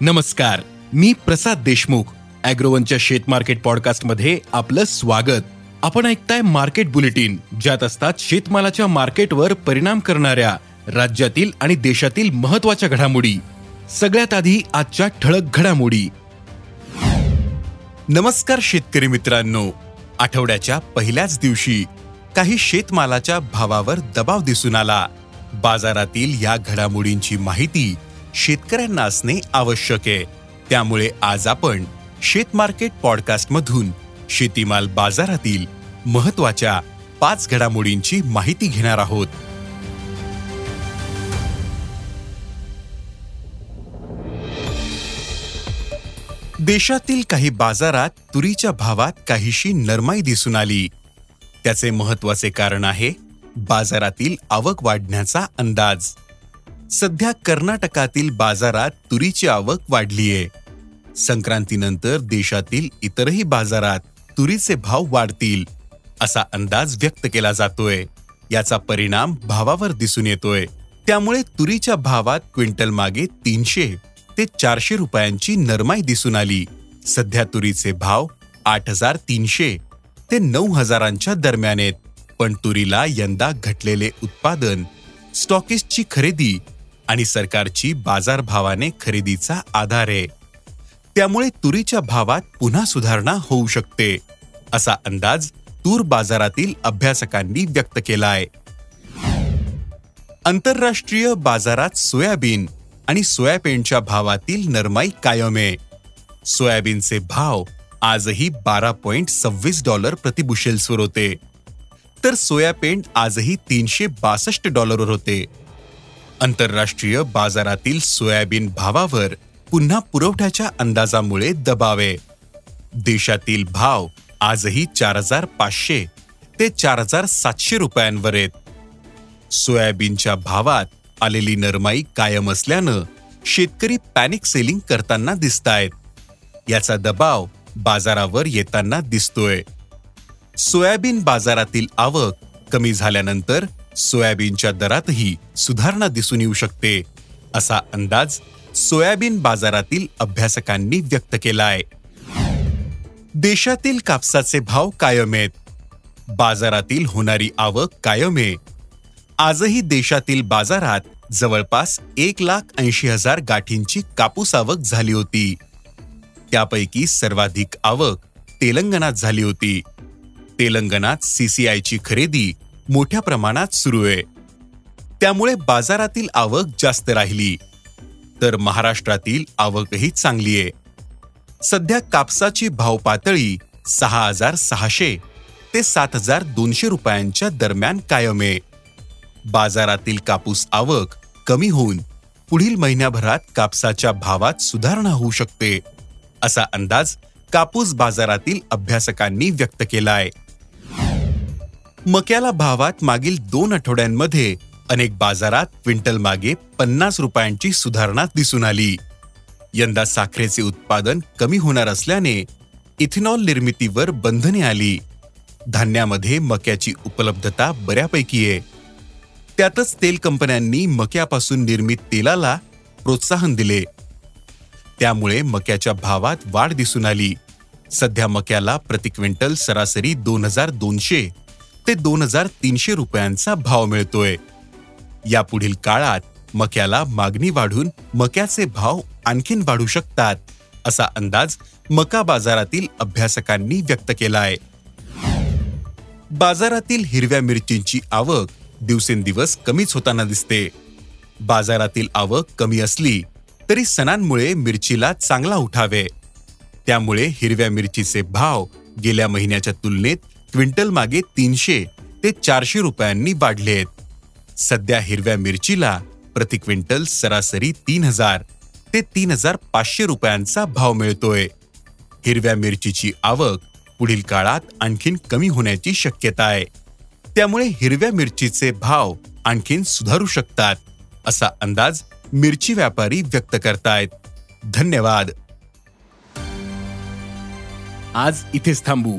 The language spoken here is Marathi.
नमस्कार मी प्रसाद देशमुख अॅग्रोवनच्या शेत मार्केट पॉडकास्टमध्ये आपलं स्वागत. आपण ऐकताय मार्केट बुलेटिन ज्यात असतात शेतमालाच्या मार्केटवर परिणाम करणाऱ्या राज्यातील आणि देशातील महत्त्वाच्या घडामोडी. सगळ्यात आधी आजच्या ठळक घडामोडी. नमस्कार शेतकरी मित्रांनो. आठवड्याच्या पहिल्याच दिवशी काही शेतमालाच्या भावावर दबाव दिसून आला. बाजारातील या घडामोडींची माहिती शेतकऱ्यांना असणे आवश्यक आहे. त्यामुळे आज आपण शेतमार्केट पॉडकास्टमधून शेतीमाल बाजारातील महत्त्वाच्या पाच घडामोडींची माहिती घेणार आहोत. देशातील काही बाजारात तुरीच्या भावात काहीशी नरमाई दिसून आली. त्याचे महत्त्वाचे कारण आहे बाजारातील आवक वाढण्याचा अंदाज. सध्या कर्नाटकातील बाजारात तुरीची आवक वाढलीये. संक्रांतीनंतर देशातील इतरही बाजारात तुरीचे भाव वाढतील असा अंदाज व्यक्त केला जातोय. याचा परिणाम भावावर दिसून येतोय. त्यामुळे तुरीच्या भावात क्विंटल मागे तीनशे ते चारशे रुपयांची नरमाई दिसून आली. सध्या तुरीचे भाव आठ हजार तीनशे ते नऊ हजारांच्या दरम्यान आहेत. पण तुरीला यंदा घटलेले उत्पादन स्टॉकिस्टची खरेदी आणि सरकारची बाजारभावाने खरेदीचा आधार आहे. त्यामुळे तुरीच्या भावात पुन्हा सुधारणा होऊ शकते असा अंदाज तूर बाजारातील अभ्यासकांनी व्यक्त केलाय. आंतरराष्ट्रीय बाजारात सोयाबीन आणि सोयाबीनच्या भावातील नरमाई कायम आहे. सोयाबीनचे भाव आजही बारा पॉइंट सव्वीस डॉलर प्रतिबुशेल्सवर होते. तर सोयाबीन आजही तीनशे बासष्ट डॉलरवर होते. आंतरराष्ट्रीय बाजारातील सोयाबीन भावावर पुन्हा पुरवठ्याच्या अंदाजामुळे दबावे. देशातील भाव आजही चार हजार पाचशे ते चार हजार सातशे रुपयांवर आहेत. सोयाबीनच्या भावात आलेली नरमाई कायम असल्यानं शेतकरी पॅनिक सेलिंग करताना दिसतायत. याचा दबाव बाजारावर येताना दिसतोय. सोयाबीन बाजारातील आवक कमी झाल्यानंतर सोयाबीनच्या दरातही सुधारणा दिसून येऊ शकते असा अंदाज सोयाबीन बाजारातील अभ्यासकांनी व्यक्त केलाय. देशातील कापसाचे भाव कायम आहेत. बाजारातील होणारी आवक कायम आहे. आजही देशातील बाजारात जवळपास एक लाख ऐंशी हजार गाठींची कापूस आवक झाली होती. त्यापैकी सर्वाधिक आवक तेलंगणात झाली होती. तेलंगणात सीसीआयची खरेदी मोठ्या प्रमाणात सुरू आहे. त्यामुळे बाजारातील आवक जास्त राहिली. तर महाराष्ट्रातील आवकही चांगली आहे. सध्या कापसाची भाव पातळी सहा हजार सहाशे ते सात हजार दोनशे रुपयांच्या दरम्यान कायम आहे. बाजारातील कापूस आवक कमी होऊन पुढील महिन्याभरात कापसाच्या भावात सुधारणा होऊ शकते असा अंदाज कापूस बाजारातील अभ्यासकांनी व्यक्त केलाय मक्याला भावात मागील दोन आठवड्यांमध्ये अनेक बाजारात क्विंटल मागे पन्नास रुपयांची सुधारणा दिसून आली. यंदा साखरेचे उत्पादन कमी होणार असल्याने इथेनॉल निर्मितीवर बंधने आली. धान्यामध्ये मक्याची उपलब्धता बऱ्यापैकी आहे. त्यातच तेल कंपन्यांनी मक्यापासून निर्मित तेलाला प्रोत्साहन दिले. त्यामुळे मक्याच्या भावात वाढ दिसून आली. सध्या मक्याला प्रति क्विंटल सरासरी दोन हजार दोनशे ते दोन हजार तीनशे रुपयांचा भाव मिळतोय. यापुढील काळात मक्याला मागणी वाढून मक्याचे भाव आणखीन वाढू शकतात असा अंदाज मका बाजारातील अभ्यासकांनी व्यक्त केलाय. बाजारातील हिरव्या मिरचींची आवक दिवसेंदिवस कमीच होताना दिसते. बाजारातील आवक कमी असली तरी सणांमुळे मिरचीला चांगला उठावे त्यामुळे हिरव्या मिरचीचे भाव गेल्या महिन्याच्या तुलनेत क्विंटल मागे तीनशे ते चारशे रुपयांनी वाढले आहेत. सध्या हिरव्या मिरचीला प्रति क्विंटल सरासरी तीन हजार ते तीन हजार पाचशे रुपयांचा भाव मिळतोय. हिरव्या मिरचीची आवक पुढील काळात आणखीन कमी होण्याची शक्यता आहे. त्यामुळे हिरव्या मिरचीचे भाव आणखीन सुधारू शकतात असा अंदाज मिरची व्यापारी व्यक्त करतायत. धन्यवाद. आज इथेच थांबू.